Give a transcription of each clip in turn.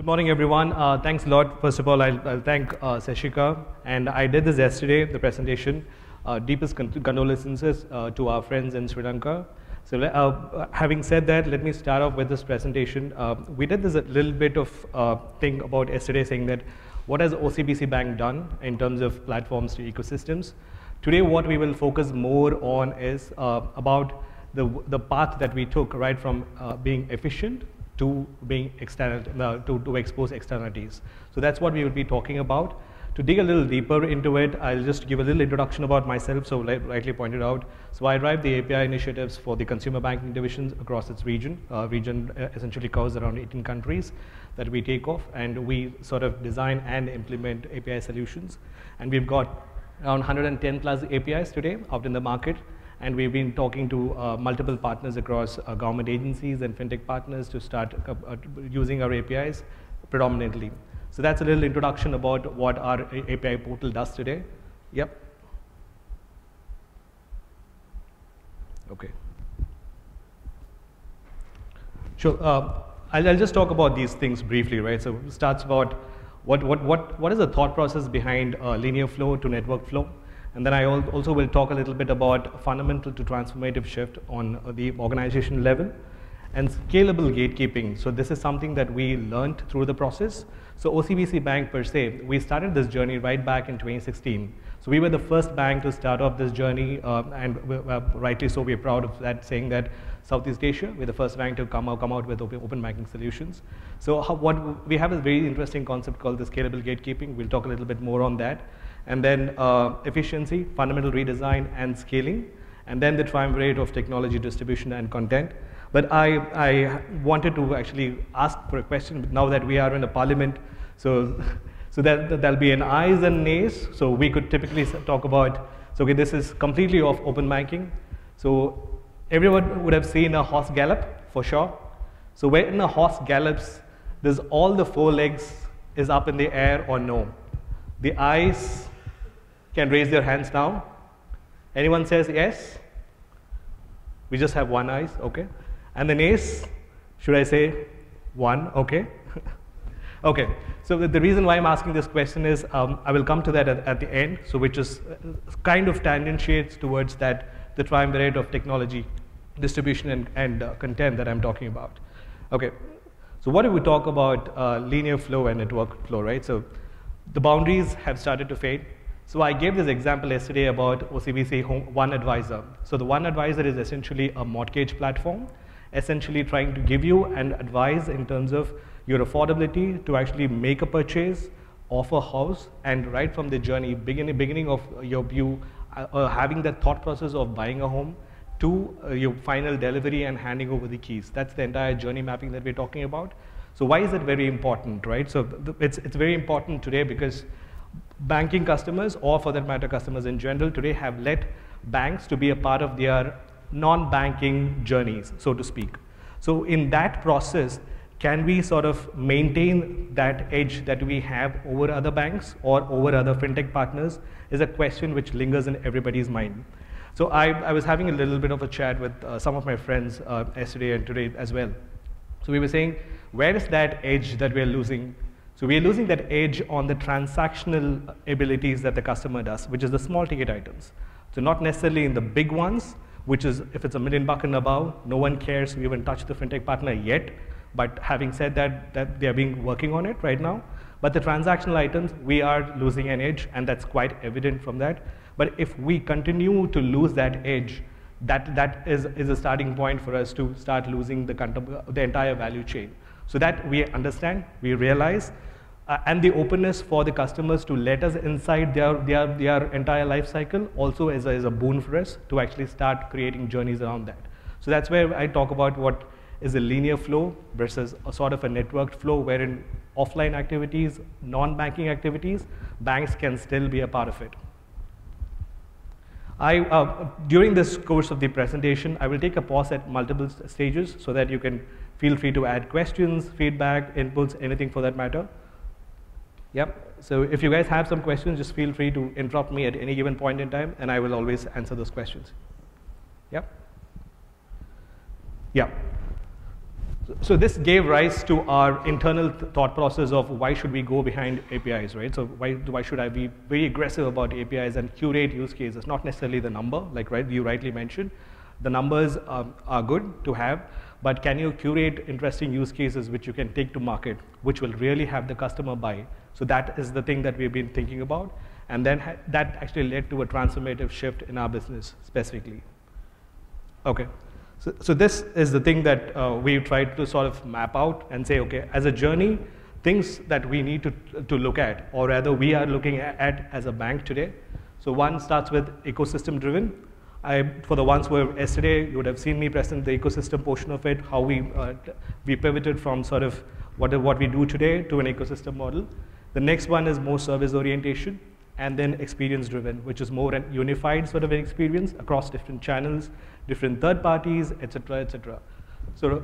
Good morning, everyone. Uh, thanks a lot. First of all, I'll, I'll thank uh, Seshika. And I did this yesterday, the presentation. Uh, deepest condolences uh, to our friends in Sri Lanka. So, uh, having said that, let me start off with this presentation. Uh, we did this a little bit of thing about yesterday, saying that what has OCBC Bank done in terms of platforms to ecosystems. Today, what we will focus more on is about the, the path that we took, right from being efficient to being external, uh, to, to expose externalities. So that's what we will be talking about. To dig a little deeper into it, I'll just give a little introduction about myself. So, rightly pointed out, so I drive the API initiatives for the consumer banking divisions across its region. Uh, region uh, essentially covers around 18 countries that we take off, and we sort of design and implement API solutions. And we've got around 110 plus APIs today out in the market and we've been talking to uh, multiple partners across uh, government agencies and fintech partners to start uh, uh, using our APIs predominantly. So that's a little introduction about what our API portal does today. Yep. Okay. Sure. Uh, I'll, I'll just talk about these things briefly, right? So it starts about what, what, what, what is the thought process behind uh, linear flow to network flow? And then I also will talk a little bit about fundamental to transformative shift on uh, the organization level and scalable gatekeeping. So this is something that we learned through the process. So OCBC Bank per se, we started this journey right back in 2016. So we were the first bank to start off this journey, uh, and uh, rightly so, we're proud of that, saying that Southeast Asia, we're the first bank to come out, come out with open, open banking solutions. So how, what we have a very interesting concept called the scalable gatekeeping. We'll talk a little bit more on that. And then uh, efficiency, fundamental redesign, and scaling. And then the triumvirate of technology, distribution, and content. But I, I wanted to actually ask for a question now that we are in a parliament. So, so that, that there'll be an ayes and nays. So we could typically talk about, so okay, this is completely off open banking. So everyone would have seen a horse gallop for sure. So when a horse gallops, does all the four legs is up in the air or no? The eyes can raise their hands now. Anyone says yes? We just have one eyes, okay? And the nays, should I say one, okay? okay, so the, the reason why I'm asking this question is um, I will come to that at, at the end, so which is uh, kind of tangentiates towards that, the triumvirate of technology, distribution, and, and uh, content that I'm talking about. Okay, so what do we talk about uh, linear flow and network flow, right? So the boundaries have started to fade. So I gave this example yesterday about OCBC One Advisor. So the One Advisor is essentially a mortgage platform, essentially trying to give you an advice in terms of your affordability to actually make a purchase of a house and right from the journey, beginning, beginning of your you uh, uh, having that thought process of buying a home to uh, your final delivery and handing over the keys. That's the entire journey mapping that we're talking about. So why is it very important, right? So it's, it's very important today because banking customers, or for that matter, customers in general, today have let banks to be a part of their non-banking journeys, so to speak. So in that process, can we sort of maintain that edge that we have over other banks or over other fintech partners is a question which lingers in everybody's mind. So I, I was having a little bit of a chat with uh, some of my friends uh, yesterday and today as well. So we were saying, where is that edge that we're losing? So we're losing that edge on the transactional abilities that the customer does, which is the small ticket items. So not necessarily in the big ones, which is if it's a million buck and above, no one cares. We haven't touched the fintech partner yet. But having said that, that they are being working on it right now. But the transactional items, we are losing an edge, and that's quite evident from that. But if we continue to lose that edge, that, that is, is a starting point for us to start losing the, the entire value chain. So that we understand, we realize, uh, and the openness for the customers to let us inside their, their, their entire life cycle also is a, is a boon for us to actually start creating journeys around that. So that's where I talk about what is a linear flow versus a sort of a networked flow wherein offline activities, non-banking activities, banks can still be a part of it. I, uh, during this course of the presentation, I will take a pause at multiple stages so that you can feel free to add questions, feedback, inputs, anything for that matter. Yep. So if you guys have some questions, just feel free to interrupt me at any given point in time, and I will always answer those questions. Yep. Yeah. so this gave rise to our internal th thought process of why should we go behind APIs, right? So why, why should I be very aggressive about APIs and curate use cases? Not necessarily the number, like right, you rightly mentioned. The numbers um, are good to have, but can you curate interesting use cases which you can take to market, which will really have the customer buy? So that is the thing that we've been thinking about. And then that actually led to a transformative shift in our business specifically. Okay. So, so this is the thing that uh, we tried to sort of map out and say, okay, as a journey, things that we need to, to look at, or rather we are looking at as a bank today. So one starts with ecosystem driven. I, for the ones who were yesterday, you would have seen me present the ecosystem portion of it, how we, uh, we pivoted from sort of what, what we do today to an ecosystem model. The next one is more service orientation and then experience driven, which is more an unified sort of an experience across different channels, different third parties, etc., etc. So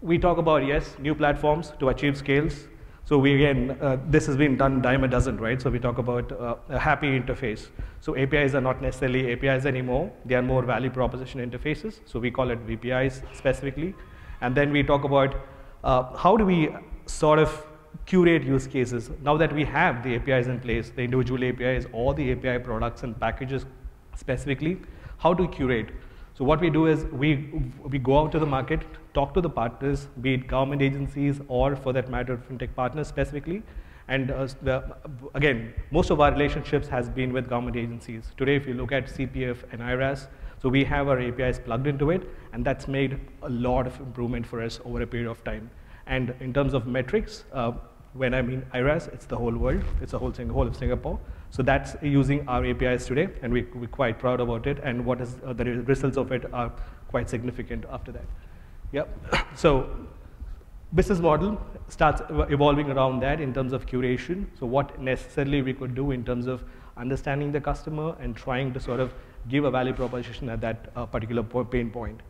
we talk about, yes, new platforms to achieve scales. So we again, uh, this has been done dime a dozen, right? So we talk about uh, a happy interface. So APIs are not necessarily APIs anymore. They are more value proposition interfaces. So we call it VPIs specifically. And then we talk about uh, how do we sort of curate use cases. Now that we have the APIs in place, the individual APIs or the API products and packages specifically, how to curate? So what we do is we, we go out to the market, talk to the partners, be it government agencies or for that matter, fintech partners specifically. And uh, the, again, most of our relationships has been with government agencies. Today, if you look at CPF and IRAS, so we have our APIs plugged into it, and that's made a lot of improvement for us over a period of time. And in terms of metrics, uh, when I mean IRAS, it's the whole world. It's the whole, whole of Singapore. So that's using our APIs today, and we, we're quite proud about it. And what is uh, the results of it are quite significant after that. Yep. So business model starts evolving around that in terms of curation. So what necessarily we could do in terms of understanding the customer and trying to sort of give a value proposition at that uh, particular pain point.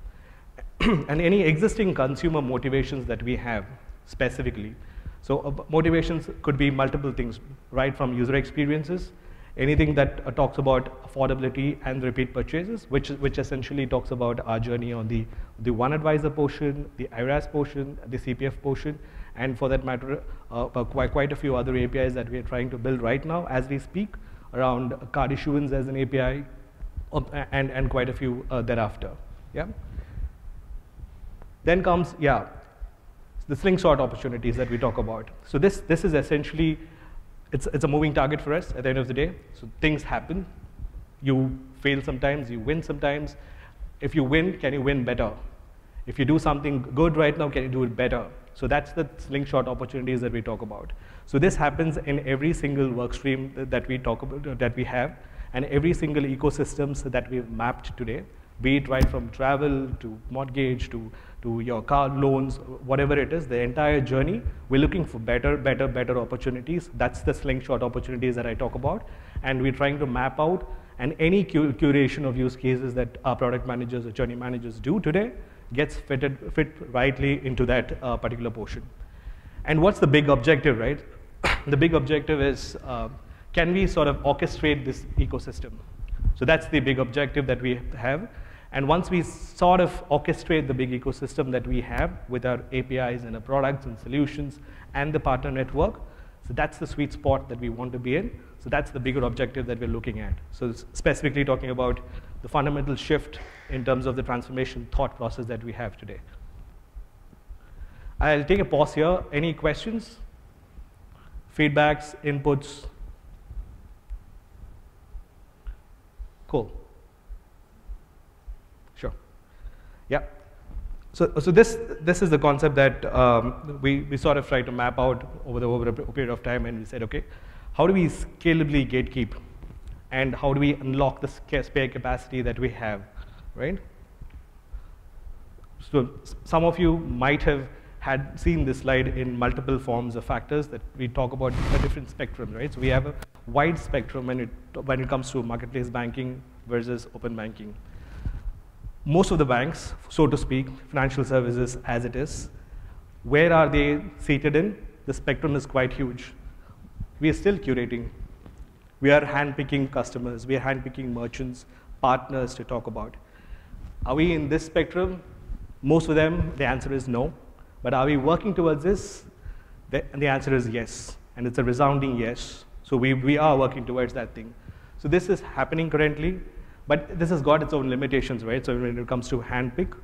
and any existing consumer motivations that we have specifically. So uh, motivations could be multiple things, right from user experiences, anything that uh, talks about affordability and repeat purchases, which, which essentially talks about our journey on the, the one advisor portion, the IRAS portion, the CPF portion, and for that matter, uh, uh, quite, quite a few other APIs that we are trying to build right now as we speak around card issuance as an API um, and, and quite a few uh, thereafter. Yeah. Then comes, yeah, the slingshot opportunities that we talk about. So this, this is essentially, it's, it's a moving target for us at the end of the day. So things happen. You fail sometimes, you win sometimes. If you win, can you win better? If you do something good right now, can you do it better? So that's the slingshot opportunities that we talk about. So this happens in every single work stream that we talk about, that we have, and every single ecosystems that we've mapped today, be it right from travel to mortgage to to your car loans, whatever it is, the entire journey, we're looking for better, better, better opportunities. That's the slingshot opportunities that I talk about. And we're trying to map out and any curation of use cases that our product managers or journey managers do today gets fitted, fit rightly into that uh, particular portion. And what's the big objective, right? the big objective is, uh, can we sort of orchestrate this ecosystem? So that's the big objective that we have. And once we sort of orchestrate the big ecosystem that we have with our APIs and our products and solutions and the partner network, so that's the sweet spot that we want to be in. So that's the bigger objective that we're looking at. So specifically talking about the fundamental shift in terms of the transformation thought process that we have today. I'll take a pause here. Any questions? Feedbacks, inputs? Cool. Yeah. So, so this, this is the concept that um, we, we sort of try to map out over, the, over a period of time and we said, okay, how do we scalably gatekeep and how do we unlock the spare capacity that we have, right? So some of you might have had seen this slide in multiple forms of factors that we talk about a different spectrum, right? So we have a wide spectrum when it, when it comes to marketplace banking versus open banking most of the banks, so to speak, financial services as it is, where are they seated in? The spectrum is quite huge. We are still curating. We are handpicking customers. We are handpicking merchants, partners to talk about. Are we in this spectrum? Most of them, the answer is no. But are we working towards this? The, and the answer is yes, and it's a resounding yes. So we, we are working towards that thing. So this is happening currently, but this has got its own limitations, right? So when it comes to handpick,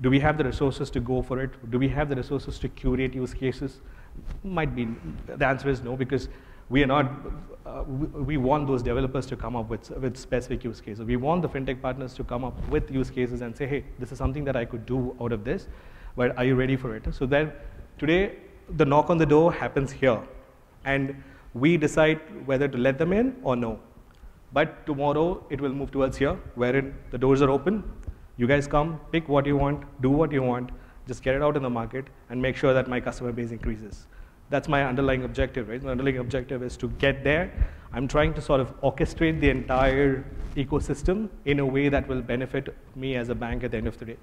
do we have the resources to go for it? Do we have the resources to curate use cases? Might be, the answer is no, because we are not, uh, we, we, want those developers to come up with, with specific use cases. We want the fintech partners to come up with use cases and say, hey, this is something that I could do out of this, but are you ready for it? So then today, the knock on the door happens here. And we decide whether to let them in or no. But tomorrow, it will move towards here, wherein the doors are open. You guys come, pick what you want, do what you want, just get it out in the market, and make sure that my customer base increases. That's my underlying objective, right? My underlying objective is to get there. I'm trying to sort of orchestrate the entire ecosystem in a way that will benefit me as a bank at the end of the day.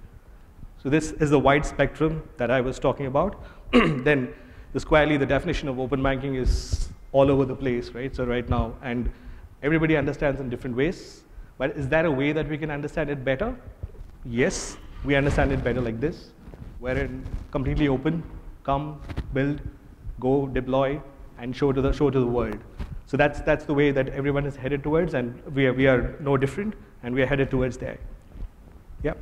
So this is the wide spectrum that I was talking about. then the squarely, the definition of open banking is all over the place, right? So right now, and everybody understands in different ways. But is there a way that we can understand it better? Yes, we understand it better like this, where it's completely open, come, build, go deploy, and show to the, show to the world. So that's, that's the way that everyone is headed towards, and we are, we are no different, and we are headed towards there. Yep.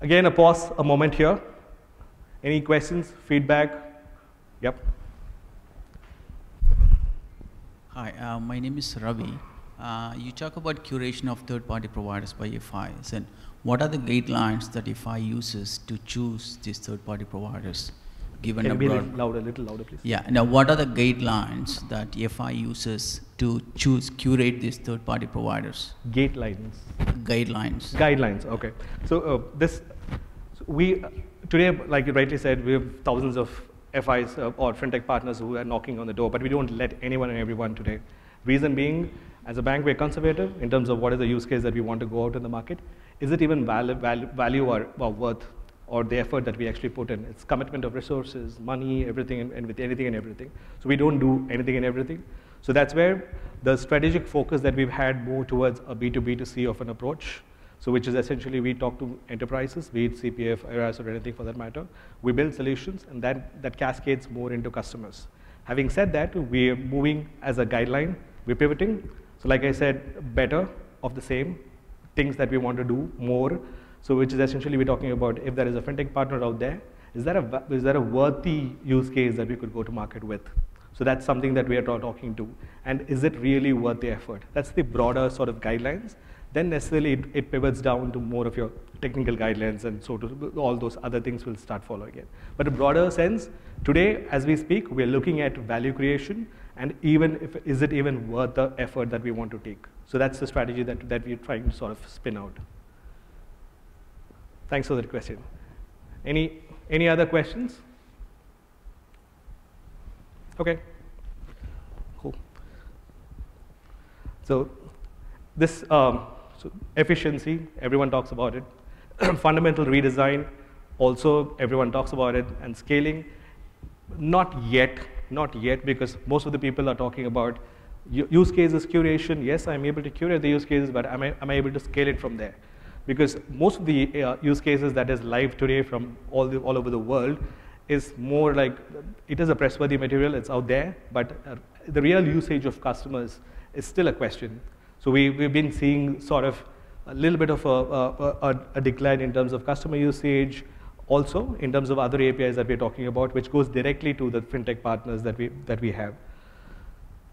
Again, a pause, a moment here. Any questions, feedback? Yep. Hi, uh, my name is Ravi. Uh, you talk about curation of third-party providers by FIs, and what are the guidelines that FI uses to choose these third-party providers? given Can a broad... Louder, a little louder, please. Yeah. Now, what are the guidelines that FI uses to choose, curate these third-party providers? Guidelines. Guidelines. Guidelines. Okay. So uh, this, so we today, like you rightly said, we have thousands of FIs uh, or fintech partners who are knocking on the door, but we don't let anyone and everyone today. Reason being, as a bank, we're conservative in terms of what is the use case that we want to go out in the market. Is it even value, value, value or, or worth or the effort that we actually put in. It's commitment of resources, money, everything, and, and, with anything and everything. So we don't do anything and everything. So that's where the strategic focus that we've had more towards a B2B2C of an approach. So which is essentially we talk to enterprises, be it CPF, IRAS, or anything for that matter. We build solutions, and that, that cascades more into customers. Having said that, we're moving as a guideline. We're pivoting. So like I said, better of the same, things that we want to do more so which is essentially we're talking about if there is a fintech partner out there, is there a, is there a worthy use case that we could go to market with? So that's something that we are talking to. And is it really worth the effort? That's the broader sort of guidelines. Then necessarily it, it pivots down to more of your technical guidelines and so to, all those other things will start following it. But a broader sense, today as we speak, we're looking at value creation and even if, is it even worth the effort that we want to take? So that's the strategy that, that we're trying to sort of spin out. Thanks for that question. Any, any other questions? Okay. Cool. So this um, so efficiency, everyone talks about it. Fundamental redesign, also everyone talks about it. And scaling, not yet, not yet, because most of the people are talking about use cases curation. Yes, I'm able to curate the use cases, but am I, am I able to scale it from there? because most of the uh, use cases that is live today from all, the, all over the world is more like, it is a pressworthy material, it's out there, but uh, the real usage of customers is still a question. So we, we've been seeing sort of a little bit of a, a, a, decline in terms of customer usage, also in terms of other APIs that we're talking about, which goes directly to the fintech partners that we, that we have.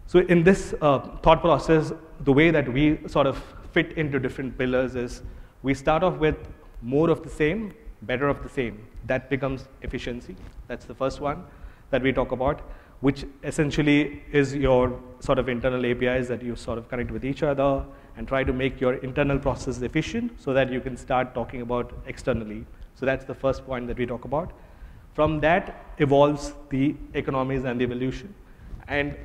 So in this uh, thought process, the way that we sort of fit into different pillars is we start off with more of the same, better of the same. That becomes efficiency. That's the first one that we talk about, which essentially is your sort of internal APIs that you sort of connect with each other and try to make your internal process efficient so that you can start talking about externally. So that's the first point that we talk about. From that evolves the economies and the evolution. And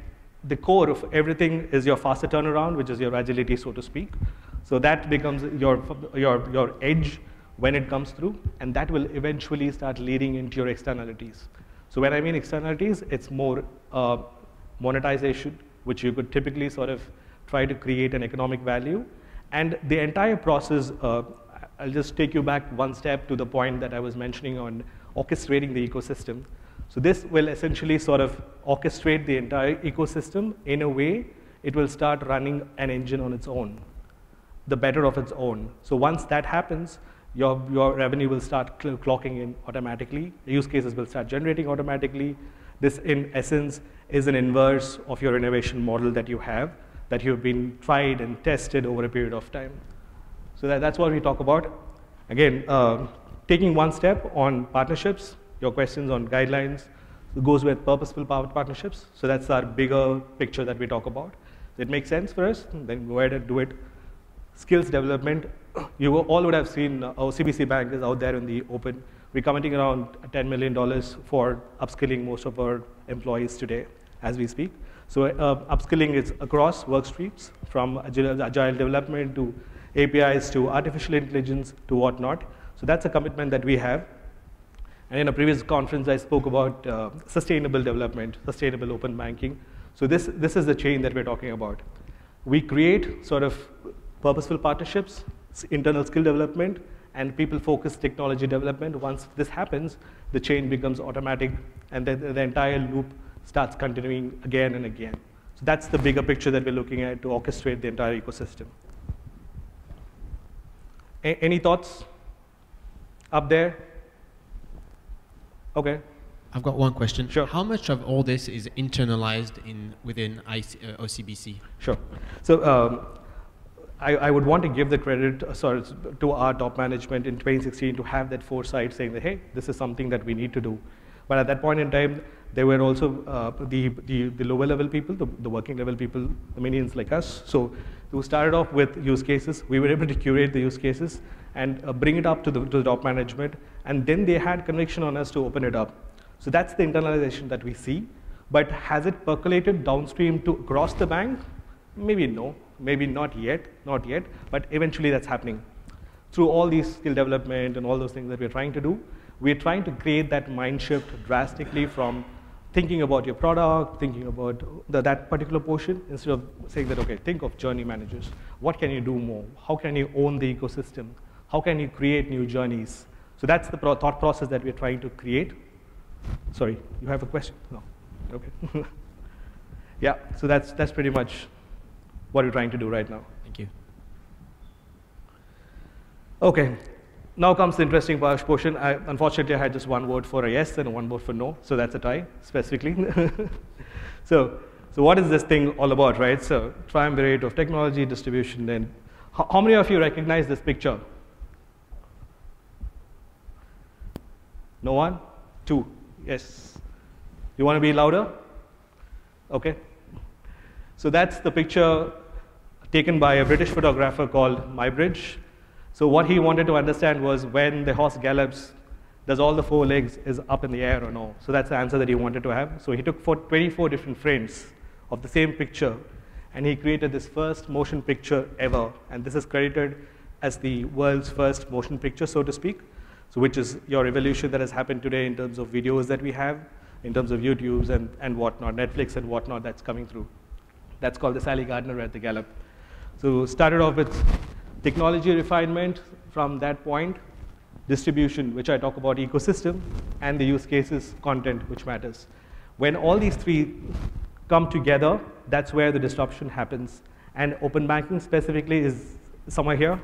the core of everything is your faster turnaround, which is your agility, so to speak. So that becomes your, your, your edge when it comes through, and that will eventually start leading into your externalities. So when I mean externalities, it's more uh, monetization, which you could typically sort of try to create an economic value. And the entire process, uh, I'll just take you back one step to the point that I was mentioning on, orchestrating the ecosystem. So this will essentially sort of orchestrate the entire ecosystem in a way it will start running an engine on its own, the better of its own. So once that happens, your, your revenue will start cl clocking in automatically. Use cases will start generating automatically. This, in essence, is an inverse of your innovation model that you have, that you've been tried and tested over a period of time. So that, that's what we talk about. Again, uh, taking one step on partnerships, your questions on guidelines, goes with purposeful partnerships. So that's our bigger picture that we talk about. It makes sense for us, then go ahead and do it. Skills development, you all would have seen our OCBC Bank is out there in the open. We're committing around $10 million for upskilling most of our employees today as we speak. So uh, upskilling is across work streams, from agile, agile development to APIs to artificial intelligence to whatnot. So that's a commitment that we have. And in a previous conference, I spoke about uh, sustainable development, sustainable open banking. So this, this is the chain that we're talking about. We create sort of purposeful partnerships, internal skill development, and people-focused technology development. Once this happens, the chain becomes automatic, and the, the entire loop starts continuing again and again. So that's the bigger picture that we're looking at to orchestrate the entire ecosystem. A any thoughts up there? Okay. I've got one question. Sure. How much of all this is internalized in within IC, uh, OCBC? Sure. So um, I, I, would want to give the credit uh, sorry, to our top management in 2016 to have that foresight saying that, hey, this is something that we need to do. But at that point in time, there were also uh, the, the, the, lower level people, the, the, working level people, the minions like us. So we started off with use cases. We were able to curate the use cases and uh, bring it up to the, to the top management. And then they had conviction on us to open it up. So that's the internalization that we see. But has it percolated downstream to across the bank? Maybe no, maybe not yet, not yet, but eventually that's happening. Through all these skill development and all those things that we're trying to do, we're trying to create that mind shift drastically from thinking about your product, thinking about the, that particular portion, instead of saying that, okay, think of journey managers. What can you do more? How can you own the ecosystem? How can you create new journeys? So that's the pro thought process that we're trying to create. Sorry, you have a question? No. Okay. yeah, so that's, that's pretty much what we're trying to do right now. Thank you. Okay, now comes the interesting portion. I, unfortunately, I had just one word for a yes and one word for no, so that's a tie, specifically. so, so what is this thing all about, right? So triumvirate of technology, distribution, and how, how many of you recognize this picture? No one? Two. Yes. You want to be louder? Okay. So that's the picture taken by a British photographer called Muybridge. So what he wanted to understand was when the horse gallops, does all the four legs is up in the air or no? So that's the answer that he wanted to have. So he took 24 different frames of the same picture, and he created this first motion picture ever. And this is credited as the world's first motion picture, so to speak. So which is your evolution that has happened today in terms of videos that we have, in terms of YouTubes and, and whatnot, Netflix and whatnot that's coming through. That's called the Sally Gardner at the Gallop. So started off with technology refinement from that point, distribution, which I talk about ecosystem, and the use cases content, which matters. When all these three come together, that's where the disruption happens. And open banking specifically is somewhere here.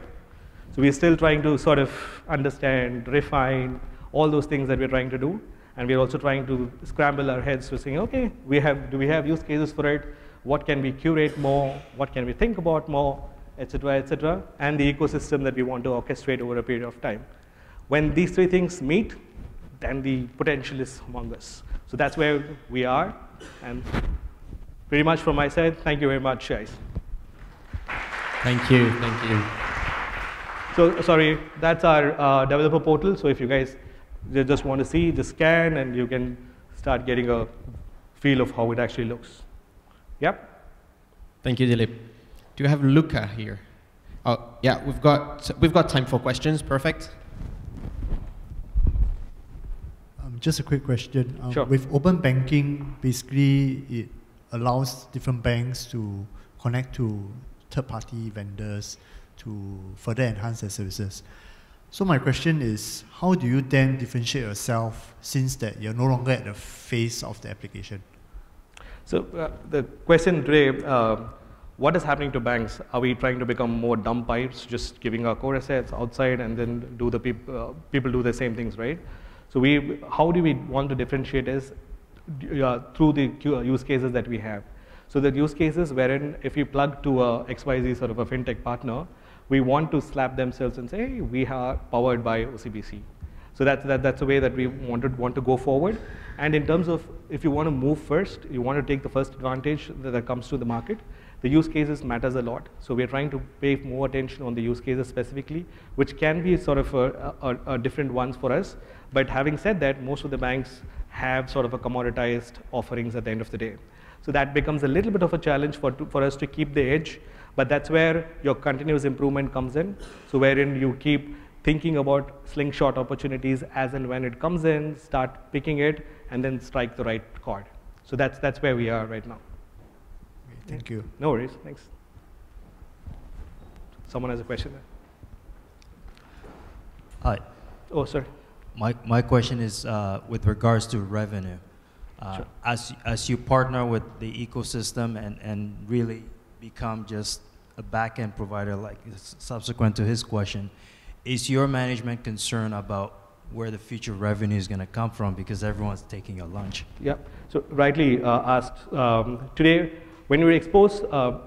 So we're still trying to sort of understand, refine all those things that we're trying to do. And we're also trying to scramble our heads to saying, okay, we have, do we have use cases for it? What can we curate more? What can we think about more? Etc. Etc. And the ecosystem that we want to orchestrate over a period of time. When these three things meet, then the potential is humongous. So that's where we are. And pretty much from my side, thank you very much, guys. Thank you. Thank you. So sorry, that's our uh, developer portal. So if you guys just want to see, just scan and you can start getting a feel of how it actually looks. Yep. Thank you, Dilip. Do you have Luca here? Oh, yeah, we've got, we've got time for questions. Perfect. Um, just a quick question. Um, sure. With open banking, basically it allows different banks to connect to third-party vendors to further enhance their services. So my question is, how do you then differentiate yourself since that you're no longer at the face of the application? So uh, the question today, uh, what is happening to banks? Are we trying to become more dumb pipes, just giving our core assets outside and then do the peop- uh, people do the same things, right? So we, how do we want to differentiate is through the uh, use cases that we have. So the use cases wherein if you plug to a XYZ sort of a fintech partner, we want to slap themselves and say, hey, we are powered by OCBC. So that's, that, that's the way that we want to, want to go forward. And in terms of if you want to move first, you want to take the first advantage that, that comes to the market, the use cases matters a lot. So we're trying to pay more attention on the use cases specifically, which can be sort of a, a, a different ones for us. But having said that, most of the banks have sort of a commoditized offerings at the end of the day. So that becomes a little bit of a challenge for, to, for us to keep the edge, but that's where your continuous improvement comes in. So wherein you keep thinking about slingshot opportunities as and when it comes in, start picking it, and then strike the right chord. So that's, that's where we are right now. Okay, thank you. No worries, thanks. Someone has a question there? Hi. Oh, sorry. My, my question is uh, with regards to revenue. Uh, Sure. as, as you partner with the ecosystem and, and really become just a back-end provider, like s- subsequent to his question, is your management concerned about where the future revenue is going to come from because everyone's taking your lunch? Yeah. So rightly uh, asked. Um, today, when we were exposed, uh,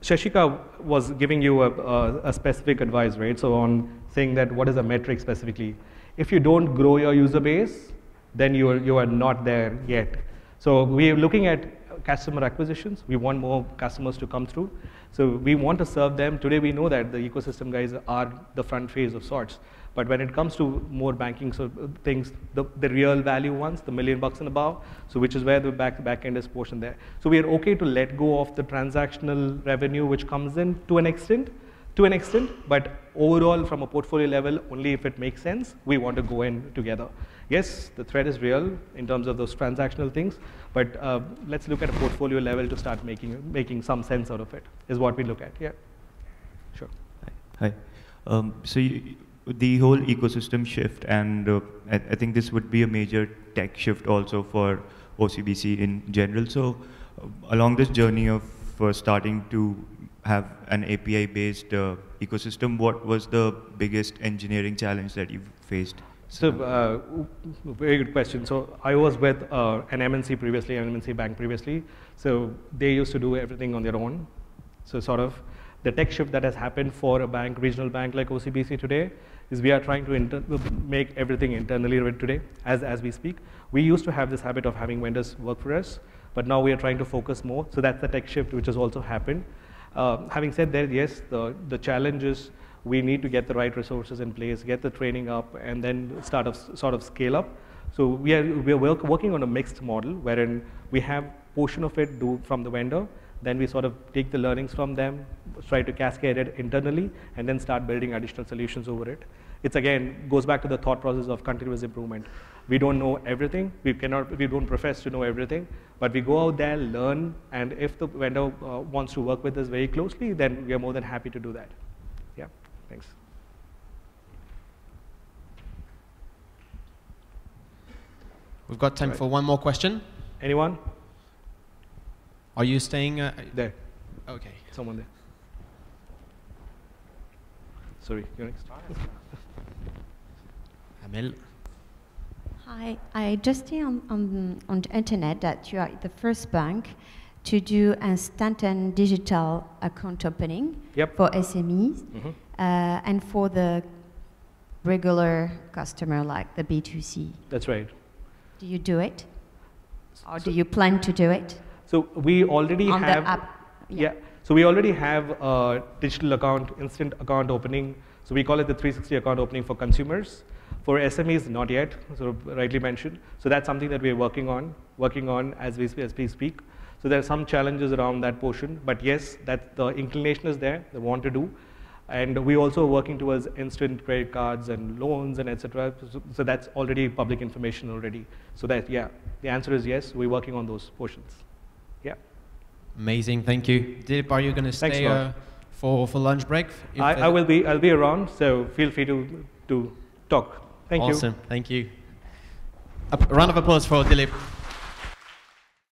Seshika was giving you a, a, a specific advice, right? So on saying that what is a metric specifically. If you don't grow your user base, then you are, you are not there yet. So we are looking at customer acquisitions. We want more customers to come through. So we want to serve them. Today we know that the ecosystem guys are the front phase of sorts. But when it comes to more banking so things, the, the real value ones, the million bucks and above, so which is where the back, back end is portion there. So we are okay to let go of the transactional revenue which comes in to an extent, to an extent, but overall from a portfolio level, only if it makes sense, we want to go in together. Yes, the threat is real in terms of those transactional things, but uh, let's look at a portfolio level to start making, making some sense out of it, is what we look at, yeah. Sure. Hi. Um, so you, the whole ecosystem shift, and uh, I, I think this would be a major tech shift also for OCBC in general. So uh, along this journey of uh, starting to have an API-based uh, ecosystem, what was the biggest engineering challenge that you've faced? So, uh, very good question. So, I was with uh, an MNC previously, an MNC bank previously. So, they used to do everything on their own. So, sort of the tech shift that has happened for a bank, regional bank like OCBC today, is we are trying to inter- make everything internally today as, as we speak. We used to have this habit of having vendors work for us, but now we are trying to focus more. So, that's the tech shift which has also happened. Uh, having said that, yes, the, the challenge is we need to get the right resources in place, get the training up, and then start of, sort of scale up. So we are, we are work, working on a mixed model wherein we have portion of it do from the vendor, then we sort of take the learnings from them, try to cascade it internally, and then start building additional solutions over it. It's again goes back to the thought process of continuous improvement. We don't know everything. We cannot. We don't profess to know everything. But we go out there, learn, and if the vendor uh, wants to work with us very closely, then we are more than happy to do that. Yeah. Thanks. We've got time Right. for one more question. Anyone? Are you staying? Uh, There. okay. Someone there. Sorry, you're next. Amel. Hi, I just see on, on, on the internet that you are the first bank to do instant and digital account opening Yep. for SMEs Mhm. uh, and for the regular customer like the B2C. That's right. Do you do it? Or So- do you plan to do it? So we already on have. the app? Yeah. So we already have a digital account, instant account opening. So we call it the 360 account opening for consumers. For SMEs, not yet. So rightly mentioned. So that's something that we're working on, working on as we as we speak. So there are some challenges around that portion, but yes, that the inclination is there. They want to do, and we also are working towards instant credit cards and loans and etc. So, so that's already public information already. So that yeah, the answer is yes. We're working on those portions. Yeah. Amazing. Thank you. Dilip, are you going to stay uh, for, for lunch break? I, I will be I'll be around, so feel free to to talk. Thank you. awesome. Thank you. A round of applause for Dilip.